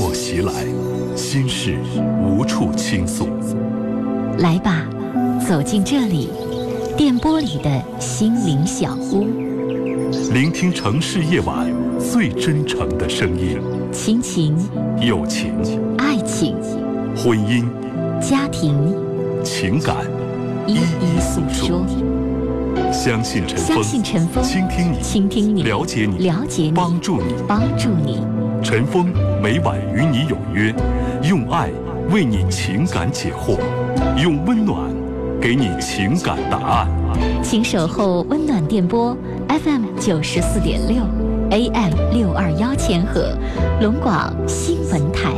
漠袭来，心事无处倾诉。来吧，走进这里，电波里的心灵小屋，聆听城市夜晚最真诚的声音。亲情、友情、爱情、婚姻、家庭、情感，一一诉说。相信陈峰，相信陈峰，倾听你，倾听你，了解你，了解你，帮助你，帮助你。陈峰每晚与你有约，用爱为你情感解惑，用温暖给你情感答案。请守候温暖电波 FM 九十四点六，AM 六二幺千赫，龙广新闻台。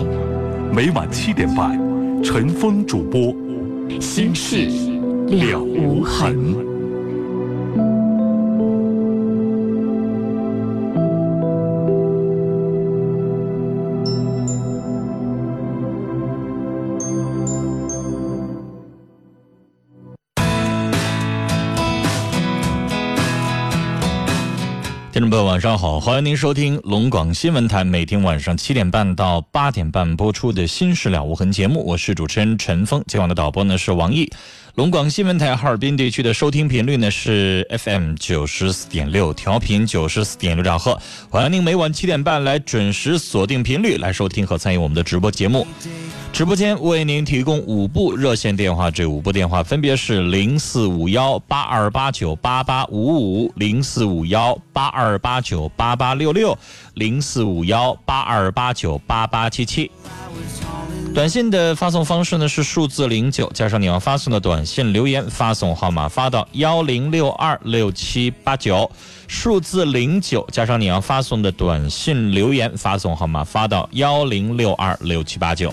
每晚七点半，陈峰主播，心事了无痕。欢迎您收听龙广新闻台每天晚上七点半到八点半播出的《心事了无痕》节目，我是主持人陈峰。今晚的导播呢是王毅。龙广新闻台哈尔滨地区的收听频率呢是 FM 九十四点六，调频九十四点六兆赫。欢迎您每晚七点半来准时锁定频率来收听和参与我们的直播节目。直播间为您提供五部热线电话，这五部电话分别是零四五幺八二八九八八五五、零四五幺八二八九八八六六、零四五幺八二八九八八七七。短信的发送方式呢是数字零九加上你要发送的短信留言发送号码发到幺零六二六七八九，数字零九加上你要发送的短信留言发送号码发到幺零六二六七八九。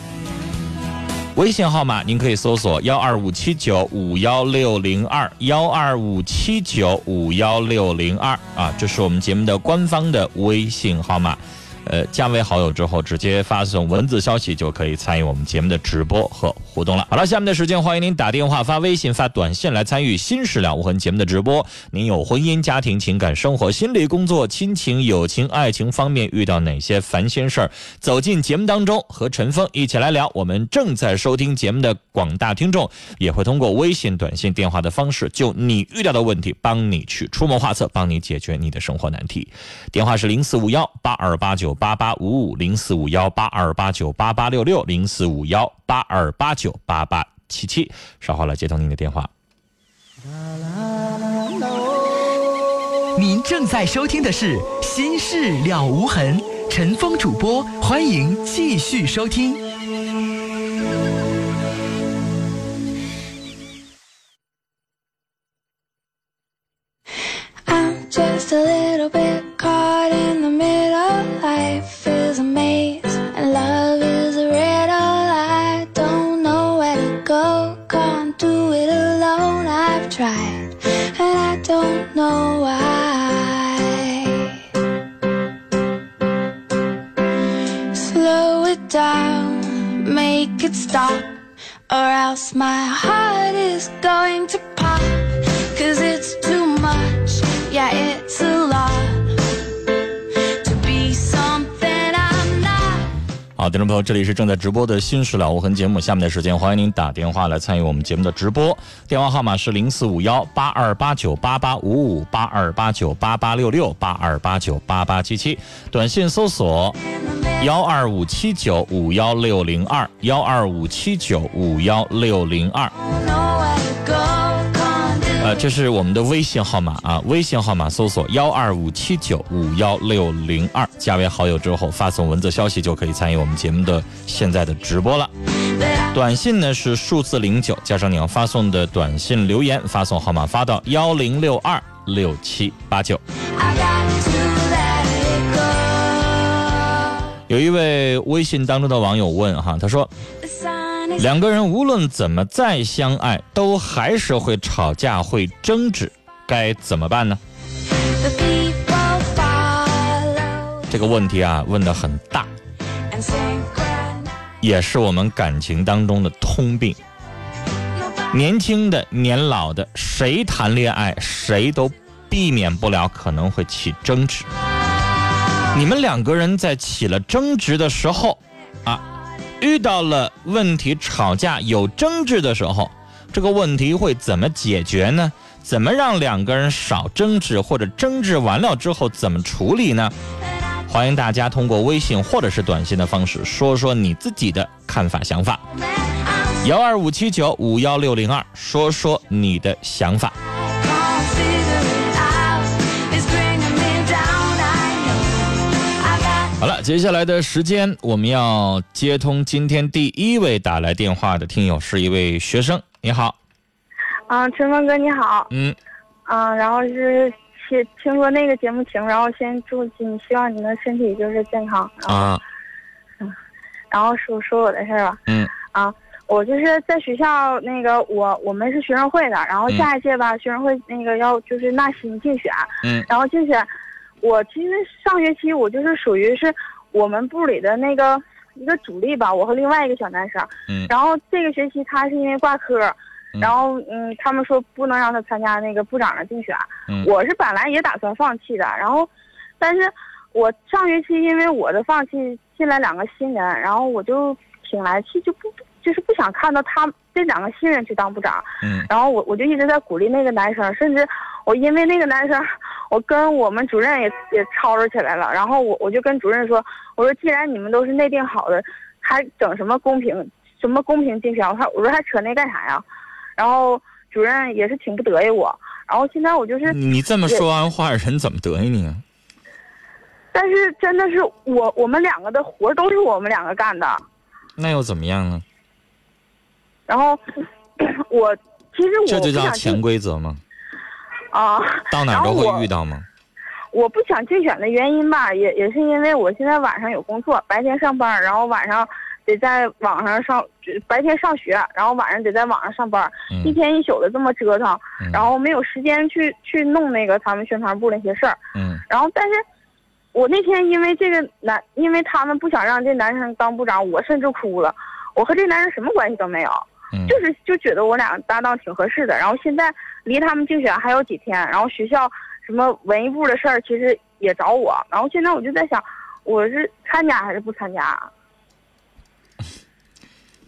微信号码您可以搜索幺二五七九五幺六零二幺二五七九五幺六零二啊，这是我们节目的官方的微信号码。呃，加为好友之后，直接发送文字消息就可以参与我们节目的直播和互动了。好了，下面的时间欢迎您打电话、发微信、发短信来参与《新事了无痕》节目的直播。您有婚姻、家庭、情感、生活、心理、工作、亲情、友情、爱情方面遇到哪些烦心事儿？走进节目当中，和陈峰一起来聊。我们正在收听节目的广大听众，也会通过微信、短信、电话的方式，就你遇到的问题，帮你去出谋划策，帮你解决你的生活难题。电话是零四五幺八二八九。八八五五零四五幺八二八九八八六六零四五幺八二八九八八七七，稍后来接通您的电话。您正在收听的是《心事了无痕》，陈峰主播，欢迎继续收听。友，这里是正在直播的《新事了无痕》节目，下面的时间欢迎您打电话来参与我们节目的直播，电话号码是零四五幺八二八九八八五五八二八九八八六六八二八九八八七七，短信搜索幺二五七九五幺六零二幺二五七九五幺六零二。这是我们的微信号码啊，微信号码搜索幺二五七九五幺六零二，加为好友之后发送文字消息就可以参与我们节目的现在的直播了。短信呢是数字零九加上你要发送的短信留言，发送号码发到幺零六二六七八九。有一位微信当中的网友问哈，他说两个人无论怎么再相爱，都还是会吵架会争执，该怎么办呢这个问题啊问的很大。也是我们感情当中的通病。年轻的、年老的，谁谈恋爱，谁都避免不了可能会起争执。你们两个人在起了争执的时候，遇到了问题吵架有争执的时候，这个问题会怎么解决呢？怎么让两个人少争执，或者争执完了之后怎么处理呢？欢迎大家通过微信或者是短信的方式说说你自己的看法想法。幺二五七九五幺六零二，说说你的想法。好了，接下来的时间我们要接通今天第一位打来电话的听友，是一位学生。你好，啊，春风哥你好，嗯，啊，然后是听听说那个节目停，然后先祝你，希望你的身体就是健康，啊，然后说说我的事儿吧，嗯。啊，我就是在学校那个我我们是学生会的，然后嗯。下一届吧，学生会那个要就是纳新竞选，嗯。然后竞选，我其实上学期我就是属于是我们部里的那个一个主力吧，我和另外一个小男生，嗯。然后这个学期他是因为挂科，嗯。然后嗯，他们说不能让他参加那个部长的竞选，嗯。我是本来也打算放弃的，然后，但是我上学期因为我的放弃进来两个新人，然后我就挺来气，就不就是不想看到他这两个新人去当部长，嗯然后我我就一直在鼓励那个男生，甚至我因为那个男生，我跟我们主任也也吵吵起来了。然后我我就跟主任说，我说既然你们都是内定好的，还整什么公平什么公平竞选？我说我说还扯那干啥呀？然后主任也是挺不得意我。然后现在我就是，你你这么说完话，人怎么得意你啊？但是真的是我我们两个的活都是我们两个干的。那又怎么样呢？然后 我其实我这就叫潜规则吗？啊。到哪都会遇到吗？我不想竞选的原因吧，也也是因为我现在晚上有工作，白天上班，然后晚上得在网上上，白天上学，然后晚上得在网上上班，嗯一天一宿的这么折腾，嗯然后没有时间去去弄那个他们宣传部那些事儿。嗯然后，但是我那天因为这个男，因为他们不想让这男生当部长，我甚至哭了。我和这男生什么关系都没有，嗯，就是就觉得我俩搭档挺合适的。然后现在离他们竞选还有几天，然后学校什么文艺部的事儿其实也找我，然后现在我就在想，我是参加还是不参加啊？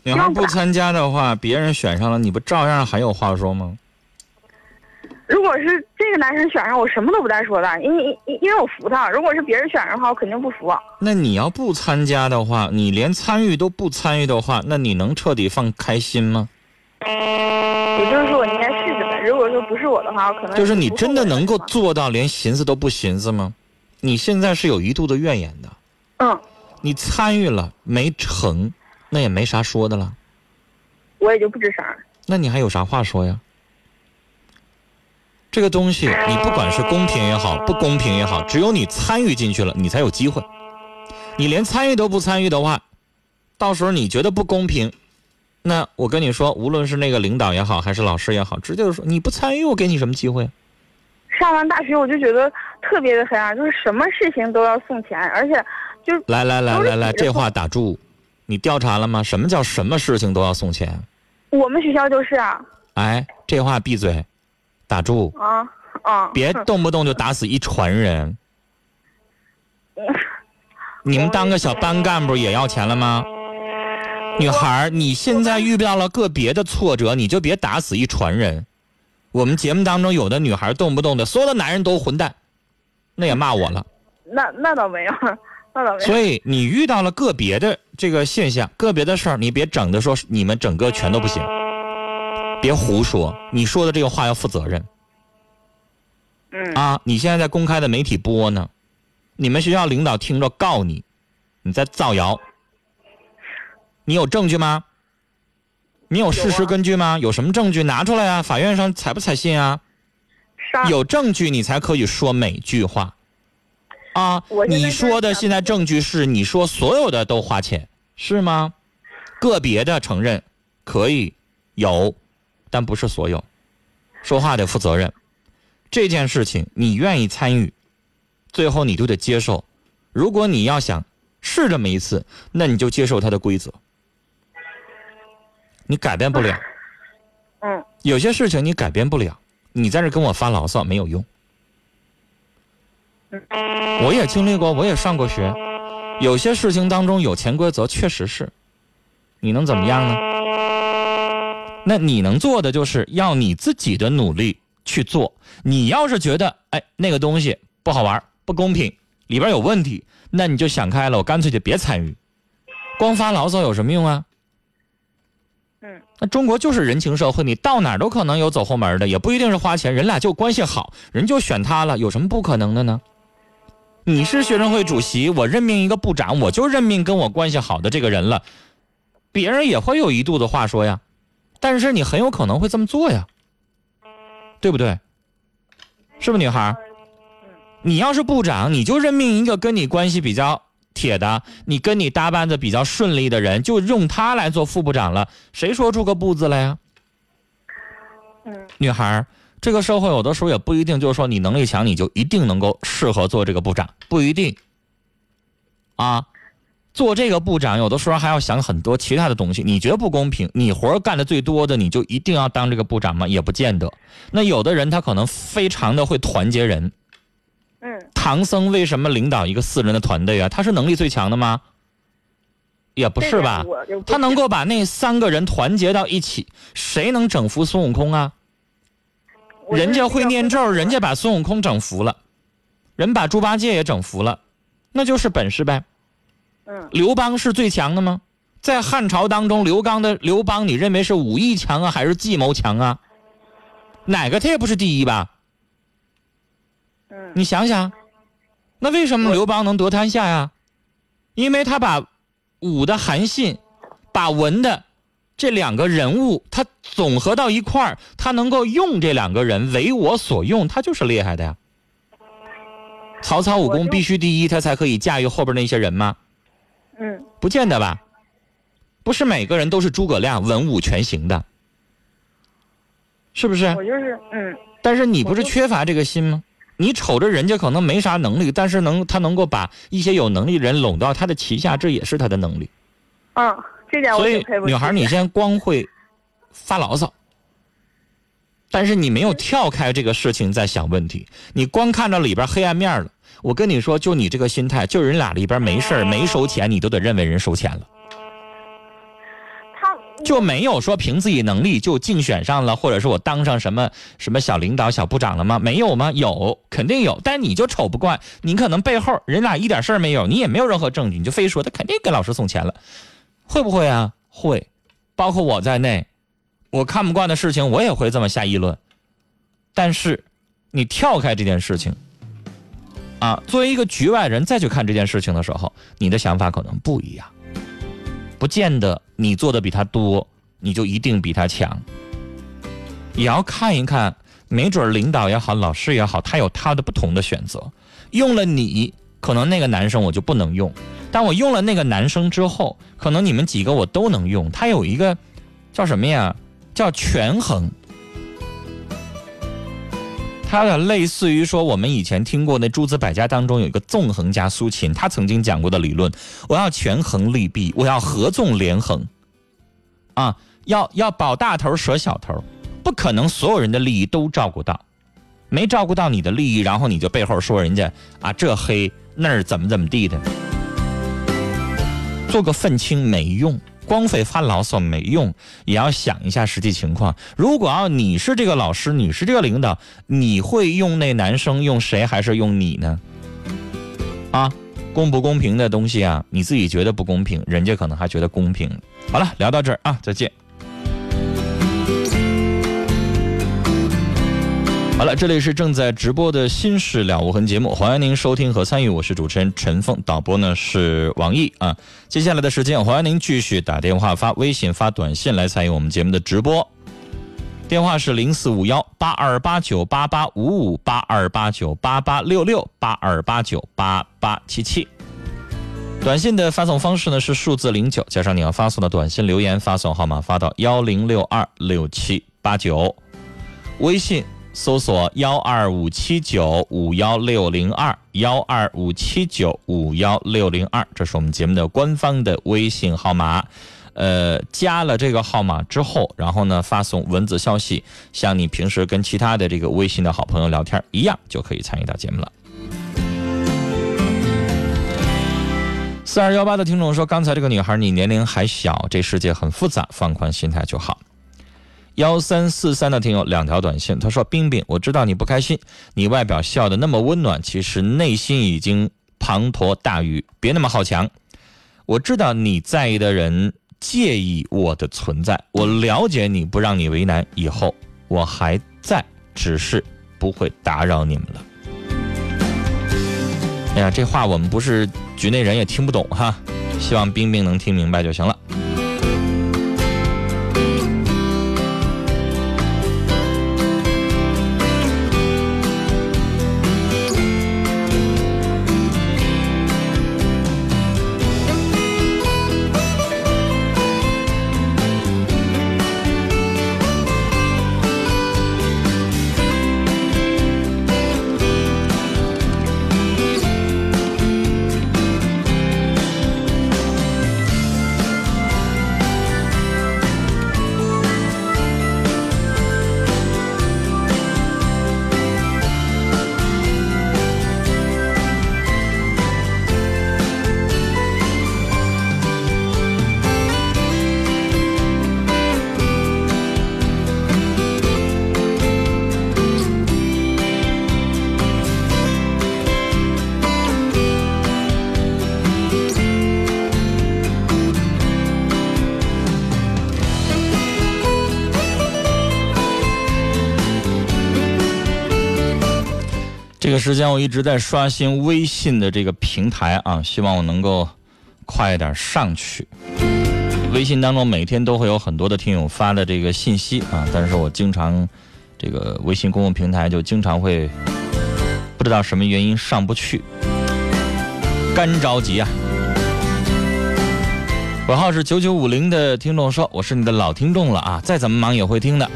你要不参加的话，别人选上了，你不照样还有话说吗？如果是这个男生选上，我什么都不带说的，因为因因为我服他。如果是别人选上的话，我肯定不服。那你要不参加的话，你连参与都不参与的话，那你能彻底放开心吗？也就是说，我应该试试呗。如果说不是我的话，我可能就是你真的能够做到连寻思都不寻思吗？你现在是有一度的怨言的，嗯，你参与了没成，那也没啥说的了，我也就不吱声。那你还有啥话说呀？这个东西，你不管是公平也好，不公平也好，只有你参与进去了，你才有机会。你连参与都不参与的话，到时候你觉得不公平，那我跟你说，无论是那个领导也好，还是老师也好，直接就说你不参与，我给你什么机会？上完大学我就觉得特别的黑暗，就是什么事情都要送钱，而且就来来来来来，这话打住。你调查了吗？什么叫什么事情都要送钱？我们学校就是啊哎，这话闭嘴，打住，啊啊！别动不动就打死一船人。你们当个小班干部也要钱了吗？女孩，你现在遇到了个别的挫折，你就别打死一船人。我们节目当中有的女孩动不动的，所有的男人都混蛋，那也骂我了。那那倒没有，那倒没有。所以你遇到了个别的这个现象、个别的事儿，你别整的说你们整个全都不行，别胡说。你说的这个话要负责任嗯啊！你现在在公开的媒体播呢，你们学校领导听着告你，你在造谣。你有证据吗？你有事实根据吗？有什么证据拿出来啊？法院上采不采信啊？有证据你才可以说每句话，啊你说的现在证据是你说所有的都花钱是吗？个别的承认可以有，但不是所有，说话得负责任。这件事情你愿意参与，最后你就得接受。如果你要想试这么一次，那你就接受它的规则，你改变不了。嗯有些事情你改变不了，你在这跟我发牢骚没有用。我也经历过，我也上过学，有些事情当中有潜规则，确实是，你能怎么样呢？那你能做的就是要你自己的努力去做。你要是觉得哎那个东西不好玩、不公平，里边有问题，那你就想开了，我干脆就别参与，光发牢骚有什么用啊？嗯，那中国就是人情社会，你到哪儿都可能有走后门的，也不一定是花钱，人俩就关系好，人就选他了，有什么不可能的呢？你是学生会主席，我任命一个部长，我就任命跟我关系好的这个人了，别人也会有一肚子话说呀，但是你很有可能会这么做呀，对不对？是不是女孩儿？你要是部长，你就任命一个跟你关系比较铁的，你跟你搭班子比较顺利的人，就用他来做副部长了，谁说出个不字来呀？嗯女孩儿，这个社会有的时候也不一定就是说你能力强，你就一定能够适合做这个部长，不一定。啊，做这个部长有的时候还要想很多其他的东西。你觉得不公平？你活干的最多的，你就一定要当这个部长吗？也不见得。那有的人他可能非常的会团结人。嗯唐僧为什么领导一个四人的团队啊？他是能力最强的吗？也不是吧他能够把那三个人团结到一起，谁能整服孙悟空啊？人家会念咒，人家把孙悟空整服了，人把猪八戒也整服了，那就是本事呗。嗯刘邦是最强的吗？在汉朝当中，刘刚的刘邦，你认为是武艺强啊，还是计谋强啊？哪个他也不是第一吧？嗯你想想，那为什么刘邦能得天下呀？因为他把武的韩信，把文的这两个人物，他总合到一块儿，他能够用这两个人为我所用，他就是厉害的呀。曹操武功必须第一，他才可以驾驭后边那些人吗？嗯不见得吧？不是每个人都是诸葛亮文武全行的，是不是？我就是嗯但是你不是缺乏这个心吗？你瞅着人家可能没啥能力，但是能他能够把一些有能力的人拢到他的旗下，这也是他的能力。嗯，这点我所以女孩你先光会发牢骚，但是你没有跳开这个事情在想问题，你光看到里边黑暗面了。我跟你说，就你这个心态，就人俩里边没事儿没收钱，你都得认为人收钱了。他就没有说凭自己能力就竞选上了，或者是我当上什么什么小领导、小部长了吗？没有吗？有，肯定有。但你就瞅不惯，你可能背后人俩一点事儿没有，你也没有任何证据，你就非说他肯定给老师送钱了，会不会啊？会，包括我在内，我看不惯的事情，我也会这么下议论。但是，你跳开这件事情，啊，作为一个局外人再去看这件事情的时候，你的想法可能不一样。不见得你做的比他多，你就一定比他强。也要看一看，没准领导也好，老师也好，他有他的不同的选择。用了你，可能那个男生我就不能用；但我用了那个男生之后，可能你们几个我都能用。他有一个叫什么呀？叫权衡。它的类似于说，我们以前听过那诸子百家当中有一个纵横家苏秦，他曾经讲过的理论，我要权衡利弊，我要合纵连横，啊，要要保大头舍小头，不可能所有人的利益都照顾到，没照顾到你的利益，然后你就背后说人家啊这黑那儿怎么怎么地的，做个愤青没用。光费发牢骚没用，也要想一下实际情况。如果要你是这个老师，你是这个领导，你会用那男生用谁，还是用你呢？啊，公不公平的东西啊，你自己觉得不公平，人家可能还觉得公平。好了，聊到这儿啊，再见。好了，这里是正在直播的《新事了无痕》节目，欢迎您收听和参与，我是主持人陈凤，导播呢是王毅啊。接下来的时间，欢迎您继续打电话、发微信、发短信来参与我们节目的直播。电话是零四五幺八二八九八八五五八二八九八八六六八二八九八八七七。短信的发送方式呢是数字零九加上你要发送的短信留言发送号码发到幺零六二六七八九。微信搜索幺二五七九五幺六零二幺二五七九五幺六零二，这是我们节目的官方的微信号码。呃，加了这个号码之后，然后呢发送文字消息，像你平时跟其他的这个微信的好朋友聊天一样，就可以参与到节目了。四二幺八的听众说，刚才这个女孩你年龄还小，这世界很复杂，放宽心态就好。幺三四三的听友两条短信，他说：“冰冰，我知道你不开心，你外表笑得那么温暖，其实内心已经滂沱大雨，别那么好强。我知道你在意的人介意我的存在，我了解你不让你为难，以后我还在，只是不会打扰你们了。”哎呀，这话我们不是局内人也听不懂哈，希望冰冰能听明白就行了。这个时间我一直在刷新微信的这个平台啊，希望我能够快一点上去。微信当中每天都会有很多的听友发的这个信息啊，但是我经常这个微信公共平台就经常会不知道什么原因上不去，干着急啊！尾号是九九五零的听众说：“我是你的老听众了啊，再怎么忙也会听的。”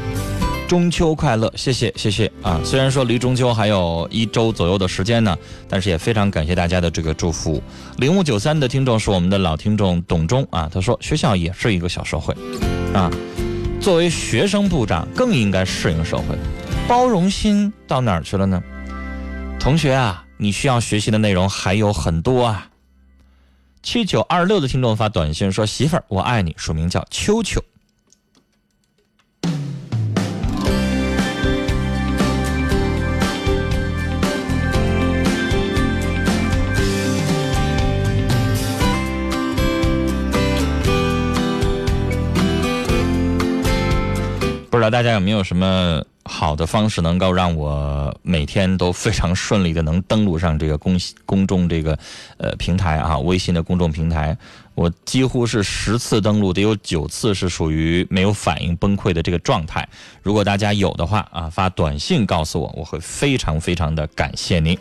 中秋快乐，谢谢谢谢啊！虽然说离中秋还有一周左右的时间呢，但是也非常感谢大家的这个祝福。零五九三的听众是我们的老听众董忠啊，他说学校也是一个小社会啊，作为学生部长更应该适应社会，包容心到哪儿去了呢？同学啊，你需要学习的内容还有很多啊。七九二六的听众发短信说：“媳妇儿，我爱你。”署名叫秋秋。大家有没有什么好的方式，能够让我每天都非常顺利的能登录上这个公公众这个呃平台啊，微信的公众平台。我几乎是十次登录，得有九次是属于没有反应、崩溃的这个状态。如果大家有的话啊，发短信告诉我，我会非常非常的感谢您。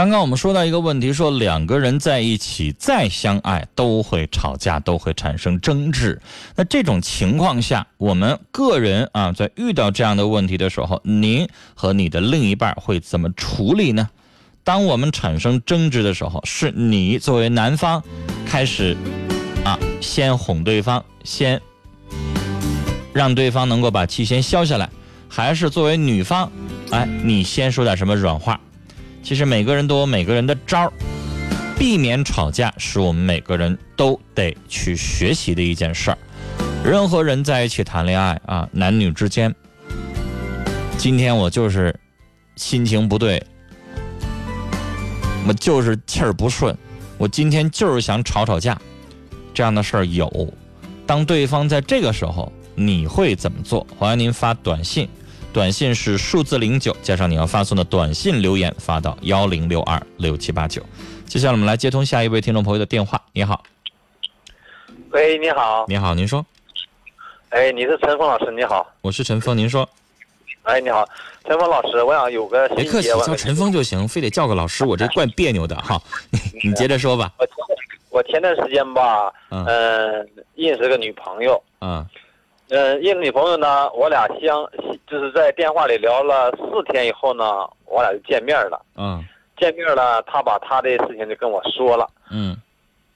刚刚我们说到一个问题，说两个人在一起再相爱都会吵架，都会产生争执。那这种情况下，我们个人啊，在遇到这样的问题的时候，您和你的另一半会怎么处理呢？当我们产生争执的时候，是你作为男方开始啊，先哄对方，先让对方能够把气先消下来，还是作为女方，哎，你先说点什么软话？其实每个人都有每个人的招儿，避免吵架是我们每个人都得去学习的一件事儿。任何人在一起谈恋爱啊，男女之间，今天我就是心情不对，我就是气儿不顺，我今天就是想吵吵架，这样的事儿有。当对方在这个时候，你会怎么做？欢迎您发短信。短信是数字零九加上你要发送的短信留言发到幺零六二六七八九。接下来我们来接通下一位听众朋友的电话。你好，喂，你好，你好，您说，哎，你是陈峰老师，你好，我是陈峰，您说，哎，你好，陈峰老师，我想有个别客气，叫陈峰就行，非得叫个老师，我这怪别扭的哈。你接着说吧。我我前段时间吧，嗯，认识个女朋友，嗯，嗯，一个女朋友呢，我俩相就是在电话里聊了四天以后呢，我俩就见面了。嗯见面了，她把她的事情就跟我说了，嗯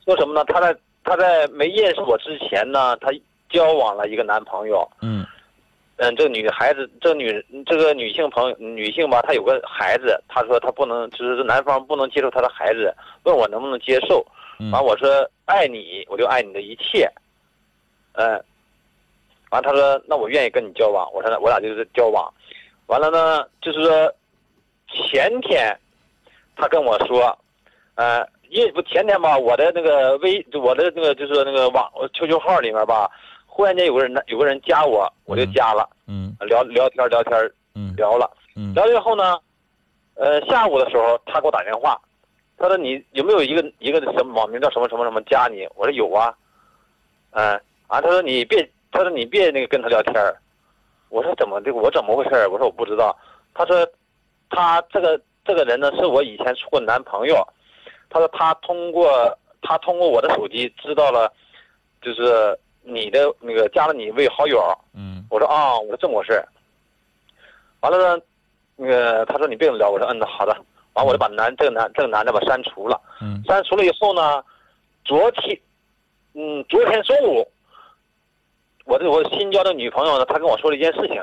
说什么呢？她在她在没认识我之前呢，她交往了一个男朋友。嗯嗯，这个女孩子，这个女这个女性朋友女性吧，她有个孩子，她说她不能，就是男方不能接受她的孩子，问我能不能接受。嗯完我说爱你，我就爱你的一切。嗯，完他说那我愿意跟你交往，我说那我俩就是交往。完了呢，就是说前天他跟我说，呃，因为不前天吧，我的那个微我的那个就是那个网 QQ 号里面吧，忽然间有个人有个人加我，我就加了，嗯聊聊天聊天嗯聊了。嗯聊了以后呢，呃，下午的时候他给我打电话，他说你有没有一个一个什么网名叫什么什么什么加你？我说有啊，嗯、啊，他说你别，他说你别那个跟他聊天儿我说怎么的？我怎么回事儿我说我不知道。他说他这个这个人呢是我以前处过男朋友，他说他通过他通过我的手机知道了，就是你的那个加了你为好友。嗯我说啊、我说这么回事儿完了呢，那个他说你别跟我聊，我说嗯好的，完我就把男这个男这个男的把删除了，嗯删除了以后呢，昨天，嗯，昨天中午，我这我新交的女朋友呢，她跟我说了一件事情，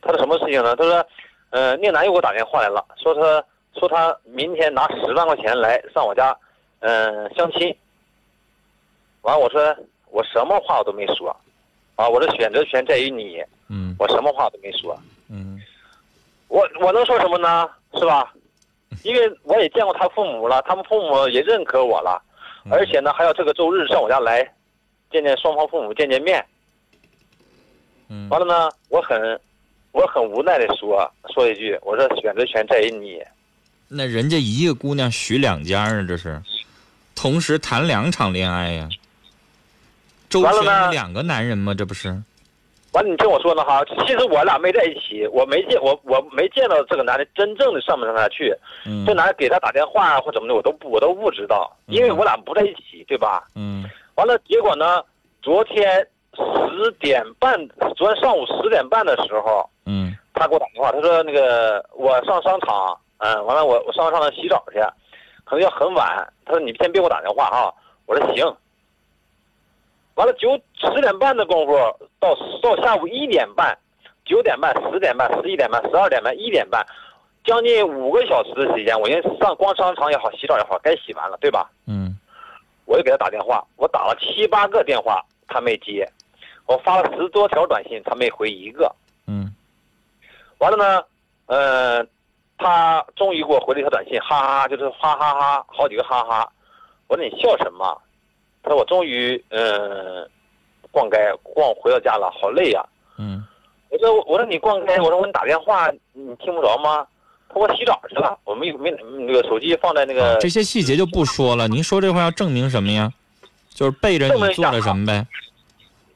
她说什么事情呢？她说，呃，那个男又给我打电话来了，说他说他明天拿十万块钱来上我家，嗯、相亲。完我说我什么话我都没说，啊，我的选择权在于你。嗯我什么话都没说，嗯我我能说什么呢？是吧？因为我也见过他父母了，他们父母也认可我了，嗯而且呢，还要这个周日上我家来，见见双方父母，见见面。嗯完了呢，我很，我很无奈的说说一句，我说选择权在于你。那人家一个姑娘许两家啊，这是同时谈两场恋爱呀、周旋两个男人吗？这不是？完了，你听我说呢哈，其实我俩没在一起，我没见我我没见到这个男的真正的上不上他去，嗯这男的给他打电话啊或怎么的，我都不我都不知道，因为我俩不在一起，对吧？嗯完了，结果呢，昨天十点半，昨天上午十点半的时候，嗯他给我打电话，他说那个我上商场，嗯，完了我我上商场洗澡去，可能要很晚，他说你先别给我打电话哈，我说行。完了九十点半的功夫到到下午一点半，九点半、十点半、十一点半、十二点半、一点半，将近五个小时的时间，我因为上逛商场也好，洗澡也好，该洗完了，对吧？嗯我就给他打电话，我打了七八个电话，他没接，我发了十多条短信，他没回一个。嗯完了呢，呃，他终于给我回了一条短信，哈哈哈，就是哈哈哈，好几个哈哈。我说你笑什么？他说我终于嗯、逛街逛回到家了，好累呀、嗯我说我说你逛街，我说我给你打电话，你听不着吗？他说我洗澡去了，我没没那个手机放在那个好这些细节就不说了。您说这话要证明什么呀？就是背着你做了什么呗？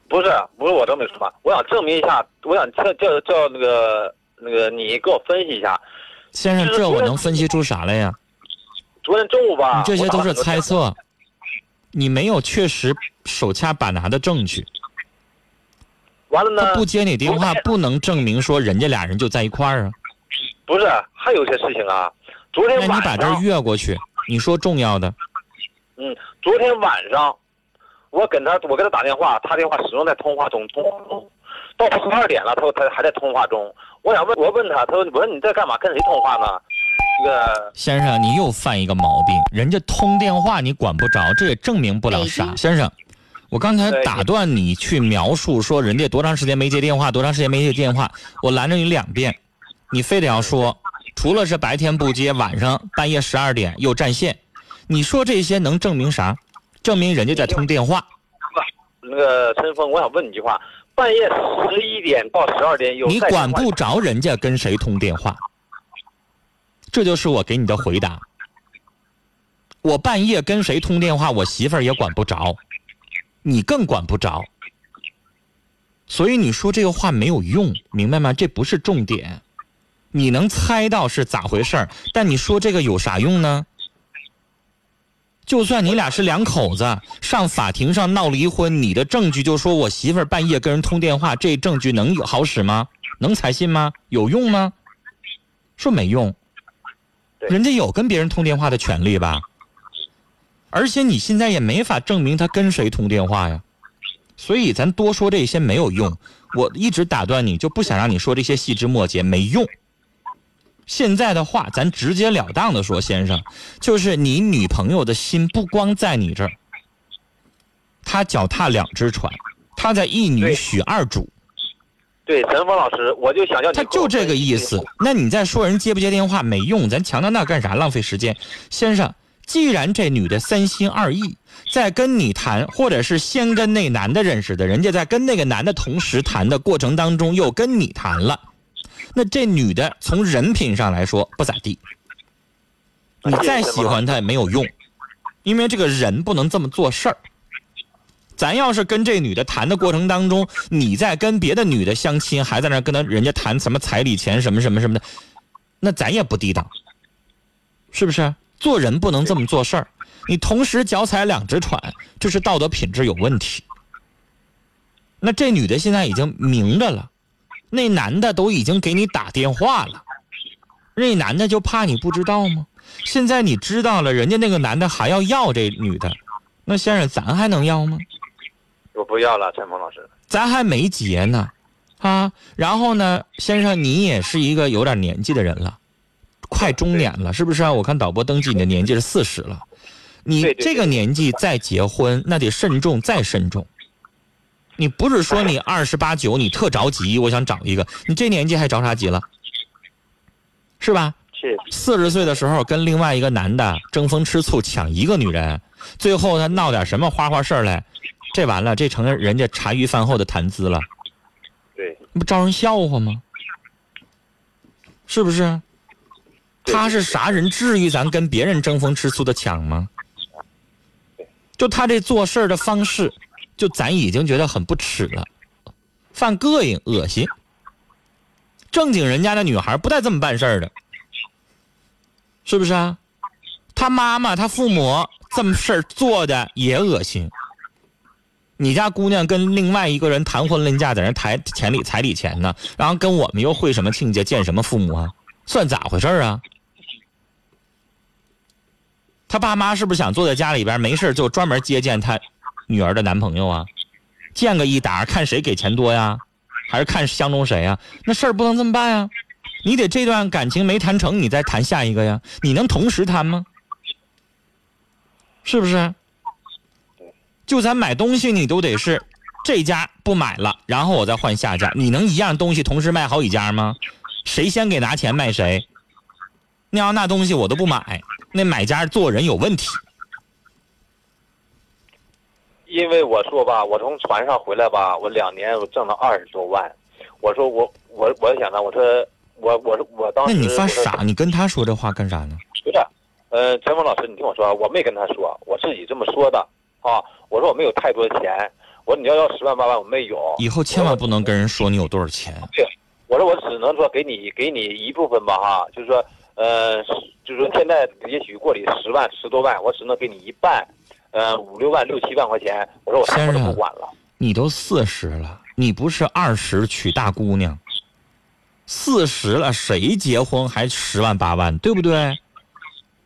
不是不是我这么说，我想证明一下，我想叫叫叫那个那个你给我分析一下，先生，这我能分析出啥来呀？昨天中午吧，你这些都是猜测，你没有确实手掐把拿的证据。完了呢他，不接你电话，不能证明说人家俩人就在一块儿啊。不是还有些事情啊，昨天晚上那你把这儿，越过去，你说重要的，嗯，昨天晚上，我跟他我给他打电话，他电话始终在通话中，通话中，到十二点了，他说他还在通话中，我想问，我问他，他说我说你在干嘛？跟谁通话呢？这个先生，你又犯一个毛病，人家通电话你管不着，这也证明不了啥。先生，我刚才打断你去描述说人家多长时间没接电话，多长时间没接电话，我拦着你两遍，你非得要说，除了是白天不接，晚上半夜十二点又占线，你说这些能证明啥？证明人家在通电话。那个陈峰，我想问你一句话，半夜十一点到十二点有你管不着人家跟谁通电话，这就是我给你的回答。我半夜跟谁通电话，我媳妇儿也管不着，你更管不着。所以你说这个话没有用，明白吗？这不是重点，你能猜到是咋回事儿，但你说这个有啥用呢？就算你俩是两口子，上法庭上闹离婚，你的证据就说我媳妇儿半夜跟人通电话，这证据能有好使吗？能采信吗？有用吗？说没用，人家有跟别人通电话的权利吧？而且你现在也没法证明他跟谁通电话呀，所以咱多说这些没有用。我一直打断你，就不想让你说这些细枝末节，没用。现在的话，咱直截了当的说，先生，就是你女朋友的心不光在你这儿，她脚踏两只船，她在一女许二主，对，陈峰老师，我就想叫你他就这个意思。那你再说人接不接电话没用，咱强调那干啥？浪费时间。先生，既然这女的三心二意，在跟你谈，或者是先跟那男的认识的，人家在跟那个男的同时谈的过程当中又跟你谈了，那这女的从人品上来说不咋地，你再喜欢她也没有用，因为这个人不能这么做事儿。咱要是跟这女的谈的过程当中，你在跟别的女的相亲，还在那跟他人家谈什么彩礼钱什么什么什么的，那咱也不地道，是不是？做人不能这么做事儿，你同时脚踩两只船，这是道德品质有问题。那这女的现在已经明着了，那男的都已经给你打电话了，那男的就怕你不知道吗？现在你知道了，人家那个男的还要要这女的，那先生咱还能要吗？我不要了，陈峰老师。咱还没结呢，啊，然后呢，先生，你也是一个有点年纪的人了，快中年了，是不是啊？我看导播登记你的年纪是四十了，你这个年纪再结婚，那得慎重再慎重。你不是说你二十八九，你特着急，我想找一个，你这年纪还着啥急了？是吧？是四十岁的时候跟另外一个男的争风吃醋抢一个女人，最后他闹点什么花花事儿来，这完了，这成了人家茶余饭后的谈资了。对，那不招人笑话吗？是不是？他是啥人？至于咱跟别人争风吃醋的抢吗？就他这做事儿的方式，就咱已经觉得很不耻了，犯膈应、恶心。正经人家的女孩不带这么办事儿的，是不是啊？他妈妈、他父母这么事儿做的也恶心。你家姑娘跟另外一个人谈婚论嫁，在那谈钱礼彩礼钱呢，然后跟我们又会什么亲家，见什么父母啊？算咋回事啊？他爸妈是不是想坐在家里边没事就专门接见他女儿的男朋友啊？见个一打，看谁给钱多呀？还是看相中谁呀？那事儿不能这么办呀！你得这段感情没谈成，你再谈下一个呀？你能同时谈吗？是不是？就咱买东西，你都得是这家不买了，然后我再换下家。你能一样东西同时卖好几家吗？谁先给拿钱卖谁？那要那东西我都不买，那买家做人有问题。因为我说吧，我从船上回来吧，我两年我挣了二十多万。我说我我我想呢，我说我我说我当时那你犯傻，你跟他说这话干啥呢？不是，呃，陈峰老师，你听我说啊，我没跟他说，我自己这么说的啊。我说我没有太多的钱，我说你要要十万八万我没有。以后千万不能跟人说你有多少钱。对，我说我只能说给你给你一部分吧哈，就是说，呃，就是说现在也许过里十万十多万，我只能给你一半，呃，五六万六七万块钱。我说我什么都不管了。你都四十了，你不是二十娶大姑娘，四十了谁结婚还十万八万，对不对？他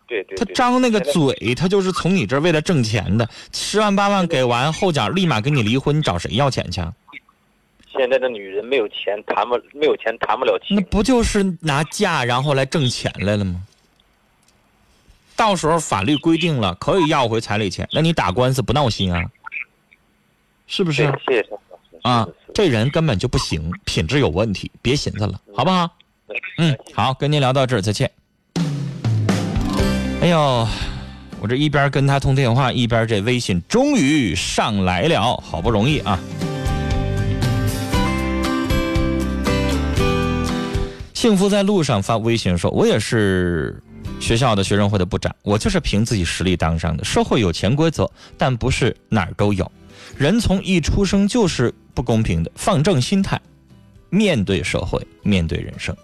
对对他。张那个嘴，他就是从你这儿为了挣钱的，十万八万给完后脚立马跟你离婚，你找谁要钱去啊？现在的女人没有钱谈不没有钱谈不了情那。不就是拿嫁然后来挣钱来了吗？到时候法律规定了可以要回彩礼钱，那你打官司不闹心啊？是不是对，谢谢。啊这人根本就不行，品质有问题，别寻思了，好不好？嗯，好，跟您聊到这儿，再见。哎呦，我这一边跟他通电话，一边这微信终于上来了，好不容易啊！幸福在路上发微信说：“我也是学校的学生会的部长我就是凭自己实力当上的社会有潜规则但不是哪儿都有。人从一出生就是不公平的放正心态面对社会面对人生。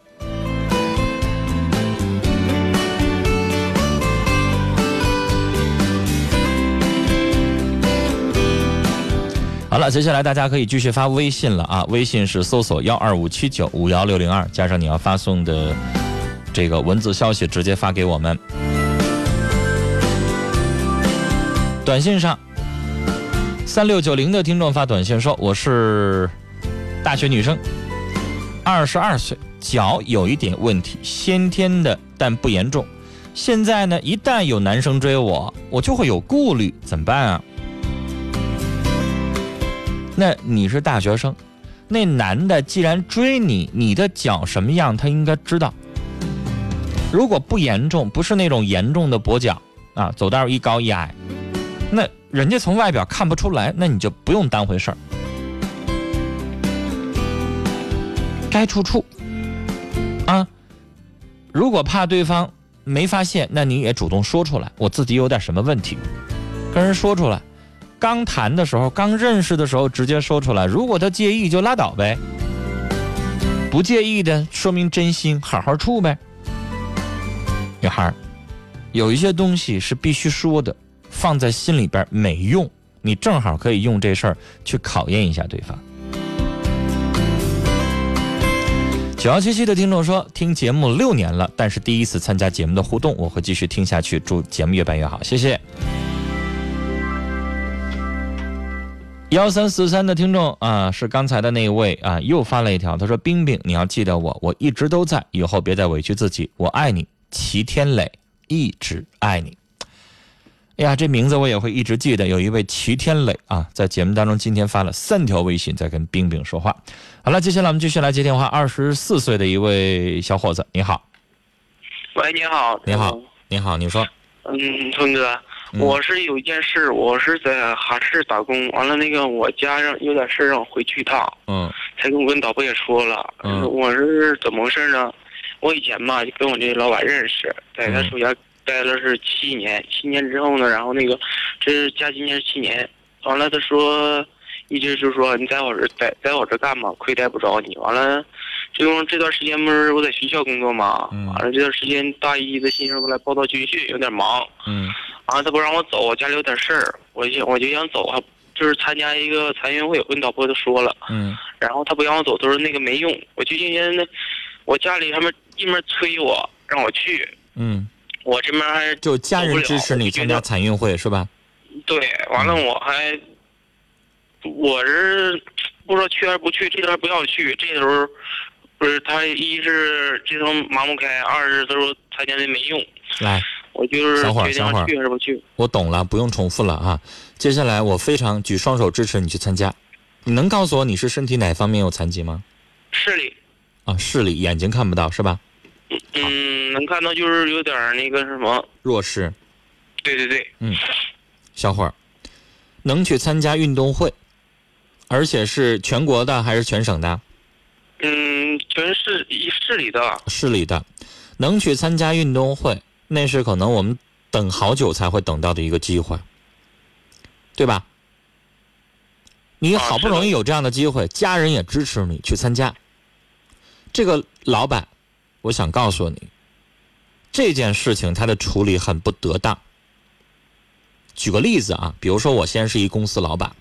好了接下来大家可以继续发微信了啊微信是搜索幺二五七九五幺六零二加上你要发送的这个文字消息，直接发给我们。短信上，三六九零的听众发短信说：“我是大学女生，二十二岁，脚有一点问题，先天的，但不严重。现在呢，一旦有男生追我，我就会有顾虑，怎么办啊？”那你是大学生，那男的既然追你，你的脚什么样，他应该知道。如果不严重，不是那种严重的跛脚啊，走道一高一矮。那人家从外表看不出来，那你就不用当回事儿。该处处啊，如果怕对方没发现，那你也主动说出来，我自己有点什么问题，跟人说出来。刚谈的时候，刚认识的时候，直接说出来。如果他介意，就拉倒呗；不介意的，说明真心，好好处呗。女孩有一些东西是必须说的。放在心里边没用，你正好可以用这事儿去考验一下对方。九幺七七的听众说，听节目六年了，但是第一次参加节目的互动，我会继续听下去。祝节目越办越好，谢谢。幺三四三的听众啊，是刚才的那位啊，又发了一条，他说：“冰冰，你要记得我，我一直都在，以后别再委屈自己，我爱你，齐天磊，一直爱你。”哎呀，这名字我也会一直记得。有一位齐天磊啊，在节目当中今天发了三条微信，在跟冰冰说话。好了，接下来我们继续来接电话。二十四岁的一位小伙子，你好。喂，你好。你好，你好，你说。嗯，春哥，我是有一件事，我是在哈市打工，完了那个我家让有点事让我回去一趟。嗯。才跟我跟导播也说了。嗯。我是怎么回事呢？我以前吧就跟我这老板认识，在他手下。待了是七年，七年之后呢，然后那个，这是加今年是七年，完了他说，一直就说你在我这在，在我这干嘛，亏待不着你。完了，这种这段时间不是我在学校工作嘛，完了这段时间大一的新生过来报到军训，有点忙，嗯，完了他不让我走，家里有点事儿，我就我就想走还，就是参加一个残运会，我跟导播都说了，嗯，然后他不让我走，他说那个没用，我就今天那，我家里他们一面催我让我去，嗯。我这边还就家人支持你参加残运会是吧？对，完了我还，我是不知道去还是不去，这头不要去，这头不是他一是这头忙不开，二是他说参加的没用。来，我就是小伙定去还是不去？我懂了，不用重复了啊。接下来我非常举双手支持你去参加。你能告诉我你是身体哪方面有残疾吗？视力。啊，视力，眼睛看不到是吧？嗯，能看到就是有点那个什么弱视。对对对。嗯，小伙儿，能去参加运动会，而且是全国的还是全省的？嗯，全市市里的。市里的，能去参加运动会，那是可能我们等好久才会等到的一个机会，对吧？你好不容易有这样的机会，家人也支持你去参加。这个老板。我想告诉你，这件事情他的处理很不得当。举个例子啊，比如说我先是一公司老板，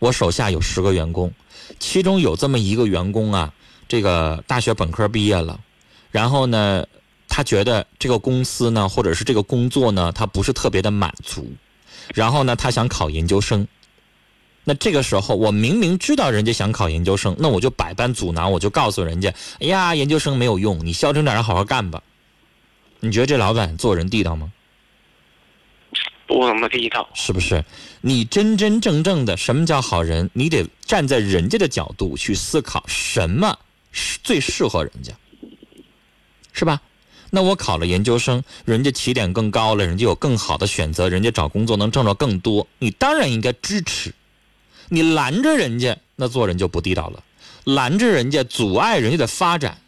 我手下有十个员工，其中有这么一个员工啊，这个大学本科毕业了，然后呢，他觉得这个公司呢，或者是这个工作呢，他不是特别的满足，然后呢，他想考研究生。那这个时候，我明明知道人家想考研究生，那我就百般阻挠，我就告诉人家：“哎呀，研究生没有用，你消停点，好好干吧。”你觉得这老板做人地道吗？不怎么地道，是不是？你真真正正的什么叫好人？你得站在人家的角度去思考，什么最适合人家，是吧？那我考了研究生，人家起点更高了，人家有更好的选择，人家找工作能挣着更多，你当然应该支持。你拦着人家，那做人就不地道了；拦着人家，阻碍人家的发展，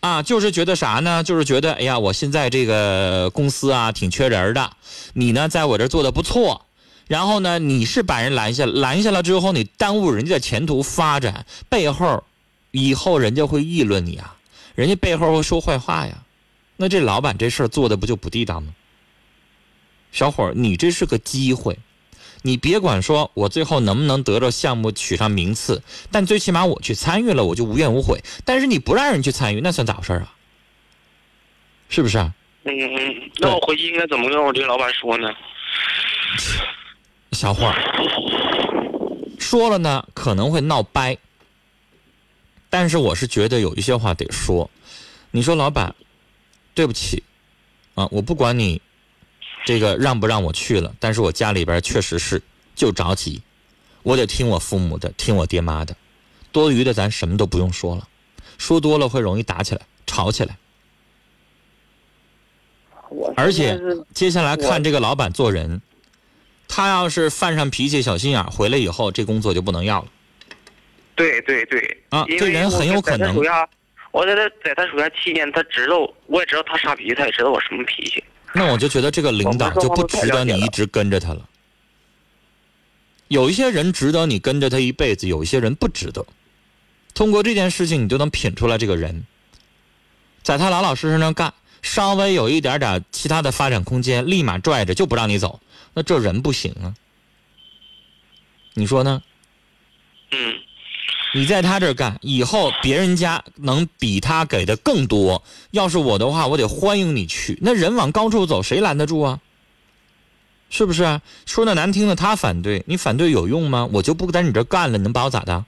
啊，就是觉得啥呢？就是觉得，哎呀，我现在这个公司啊，挺缺人的，你呢，在我这做的不错，然后呢，你是把人拦下，拦下了之后，你耽误人家的前途发展，背后，以后人家会议论你啊，人家背后会说坏话呀，那这老板这事儿做的不就不地道吗？小伙儿，你这是个机会。你别管说我最后能不能得着项目取上名次，但最起码我去参与了，我就无怨无悔。但是你不让人去参与，那算咋回事啊？是不是啊？嗯嗯，那我回去应该怎么跟我这老板说呢？小伙儿，说了呢可能会闹掰，但是我是觉得有一些话得说。你说老板，对不起，啊，我不管你这个让不让我去了，但是我家里边确实是就着急，我得听我父母的，听我爹妈的，多余的咱什么都不用说了，说多了会容易打起来、吵起来。我而且接下来看这个老板做人，他要是犯上脾气、小心眼儿，回来以后这工作就不能要了。对对对啊这人很有可能我在他在他在他手下七年，他知道，我也知道他啥脾气，他也知道我什么脾气。那我就觉得这个领导就不值得你一直跟着他了。有一些人值得你跟着他一辈子，有一些人不值得。通过这件事情，你就能品出来这个人，在他老老实实那干，稍微有一点点其他的发展空间，立马拽着就不让你走，那这人不行啊。你说呢？嗯，你在他这儿干，以后别人家能比他给的更多。要是我的话，我得欢迎你去。那人往高处走，谁拦得住啊？是不是啊？说的难听的，他反对，你反对有用吗？我就不在你这儿干了，你能把我咋的？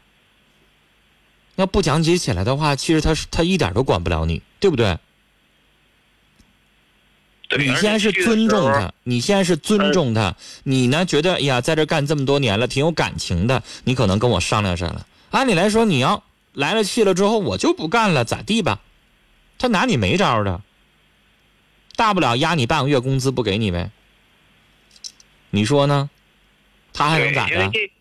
要不讲解起来的话，其实他是他一点都管不了你，对不对？对。你现在是尊重他，你现在是尊重他，你呢觉得哎呀，在这干这么多年了，挺有感情的，你可能跟我商量商量。按理来说，你要来了气了之后，我就不干了，咋地吧？他拿你没招的，大不了压你半个月工资不给你呗。你说呢？他还能，咋的？因为这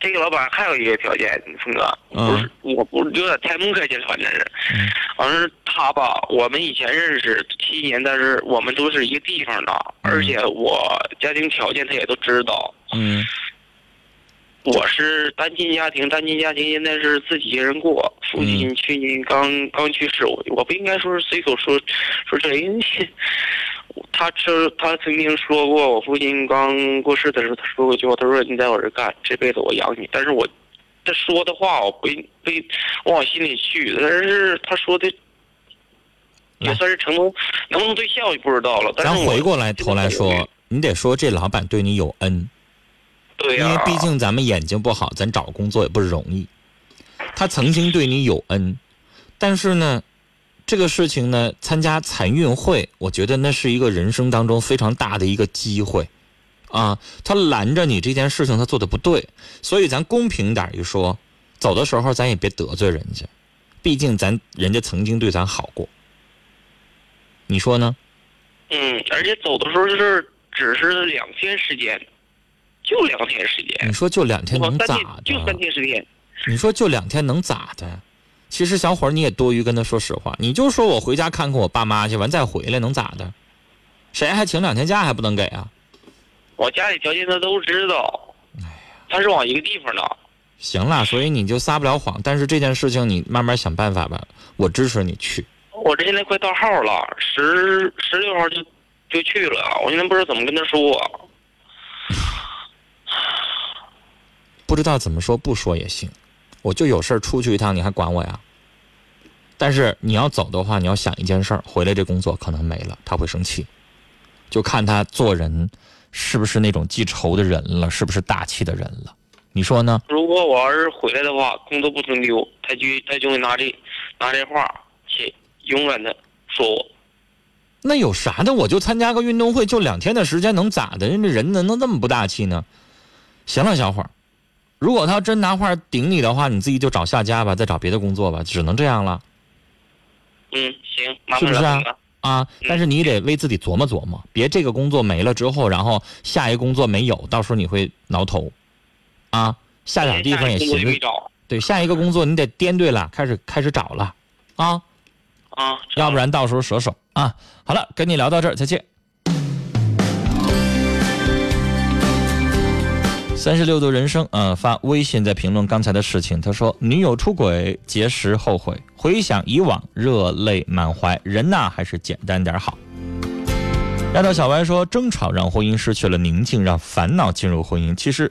这个老板还有一个条件，峰哥，嗯不是，我不有点太蒙客气了，反正是，嗯反正是他吧，我们以前认识七年，但是我们都是一个地方的，而且我家庭条件他也都知道。嗯我是单亲家庭，单亲家庭现在是自己一个人过，父亲去年刚刚去世，我我不应该说是随口说说这，因为 他这他曾经说过，我父亲刚过世的时候，他说过一句话，他说你在我这儿干，这辈子我养你。但是我他说的话，我不不往我心里去，但是他说的也算是成功，能不能兑现我就不知道了。但是咱回过来头来说，你得说这老板对你有恩。对呀、因为毕竟咱们眼睛不好，咱找工作也不容易。他曾经对你有恩，但是呢，这个事情呢，参加残运会，我觉得那是一个人生当中非常大的一个机会，啊，他拦着你这件事情，他做的不对，所以咱公平点儿一说，走的时候咱也别得罪人家，毕竟咱人家曾经对咱好过，你说呢？嗯，而且走的时候就是只是两天时间，就两天时间你，说就两天能咋的就三？天时间。你说就两天能咋的？其实小伙儿你也多余跟他说实话，你就说我回家看看我爸妈去，完再回来能咋的？谁还请两天假还不能给啊？我家里条件他都知道，哎呀他是往一个地方的。行了，所以你就撒不了谎，但是这件事情你慢慢想办法吧，我支持你去。我这现在快到号了，十十六号就就去了，我现在不知道怎么跟他说。不知道怎么说，不说也行。我就有事儿出去一趟，你还管我呀？但是你要走的话，你要想一件事儿，回来这工作可能没了，他会生气。就看他做人是不是那种记仇的人了，是不是大气的人了？你说呢？如果我要是回来的话，工作不能丢，他就他就会拿这拿这话去永远的说我。那有啥的？我就参加个运动会，就两天的时间，能咋的？人这人能能这么不大气呢？行了，小伙儿，如果他要真拿话顶你的话，你自己就找下家吧，再找别的工作吧，只能这样了嗯，行，麻是不是啊。啊！但是你得为自己琢磨琢磨，别这个工作没了之后，然后下一个工作没有，到时候你会挠头啊。下点地方也下一个工作寻思，对，下一个工作你得掂对了，开始开始找了啊，啊，要不然到时候折手啊。好了，跟你聊到这儿，再见。三十六度人生，呃，发微信在评论刚才的事情，他说女友出轨，结识后悔，回想以往，热泪满怀，人呐还是简单点好。丫头小白说，争吵让婚姻失去了宁静，让烦恼进入婚姻。其实。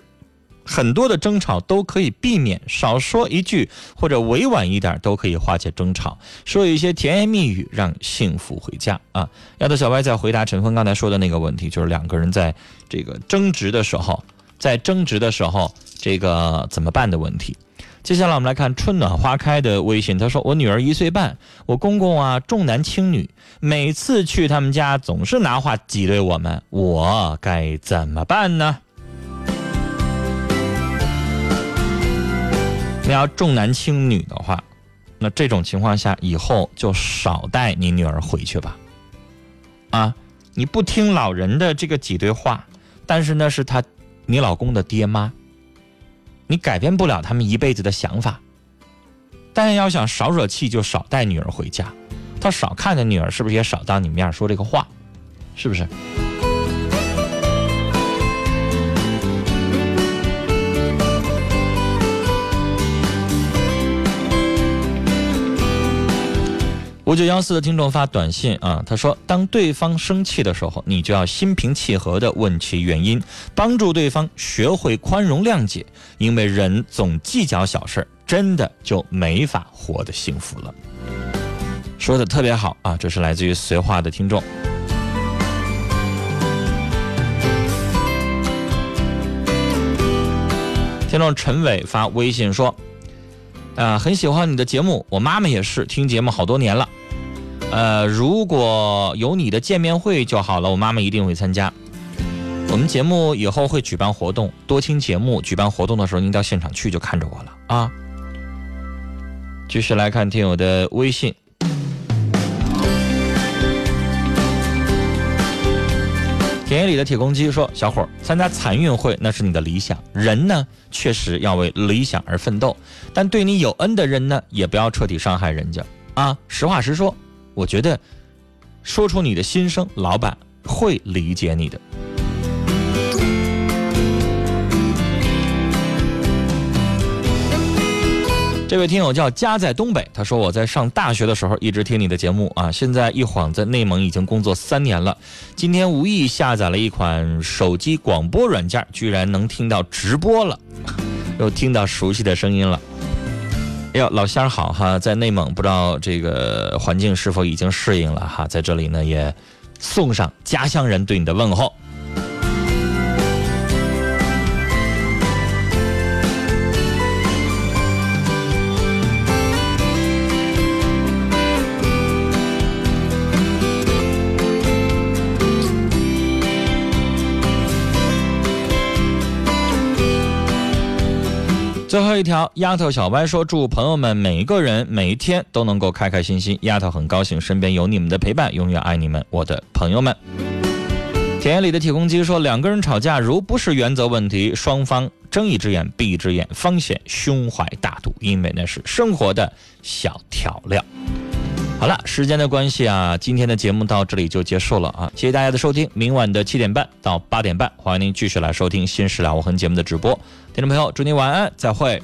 很多的争吵都可以避免，少说一句或者委婉一点都可以化解争吵，说一些甜言蜜语让幸福回家啊！丫头小白在回答陈峰刚才说的那个问题，就是两个人在这个争执的时候，在争执的时候，这个怎么办的问题。接下来我们来看春暖花开的微信，他说：“我女儿一岁半，我公公啊重男轻女，每次去他们家总是拿话挤兑我们，我该怎么办呢？”你要重男轻女的话，那这种情况下以后就少带你女儿回去吧。啊，你不听老人的这个挤兑话，但是那是他，你老公的爹妈，你改变不了他们一辈子的想法。但要想少惹气，就少带女儿回家，他少看着女儿，是不是也少当你面说这个话？是不是？五九幺四的听众发短信啊，他说：“当对方生气的时候，你就要心平气和地问其原因，帮助对方学会宽容谅解。因为人总计较小事真的就没法活得幸福了。”说的特别好啊，这是来自于绥化的听众。听众陈伟发微信说。啊，很喜欢你的节目，我妈妈也是听节目好多年了。呃，如果有你的见面会就好了，我妈妈一定会参加。我们节目以后会举办活动，多听节目。举办活动的时候，您到现场去就看着我了啊。继续来看听友的微信。田野里的铁公鸡说：“小伙儿，参加残运会那是你的理想。人呢，确实要为理想而奋斗，但对你有恩的人呢，也不要彻底伤害人家啊。实话实说，我觉得说出你的心声，老板会理解你的。”这位听友叫家在东北，他说我在上大学的时候一直听你的节目啊，现在一晃在内蒙已经工作三年了。今天无意下载了一款手机广播软件，居然能听到直播了，又听到熟悉的声音了。哎，老乡好哈，在内蒙不知道这个环境是否已经适应了哈，在这里呢也送上家乡人对你的问候。最后一条，丫头小歪说：“祝朋友们每一个人每一天都能够开开心心。”丫头很高兴身边有你们的陪伴，永远爱你们，我的朋友们。田野里的铁公鸡说：“两个人吵架，如不是原则问题，双方睁一只眼闭一只眼，方显胸怀大度，因为那是生活的小调料。”好了，时间的关系啊，今天的节目到这里就结束了啊！谢谢大家的收听，明晚的七点半到八点半，欢迎您继续来收听《新事了无痕》节目的直播。听众朋友，祝您晚安，再会。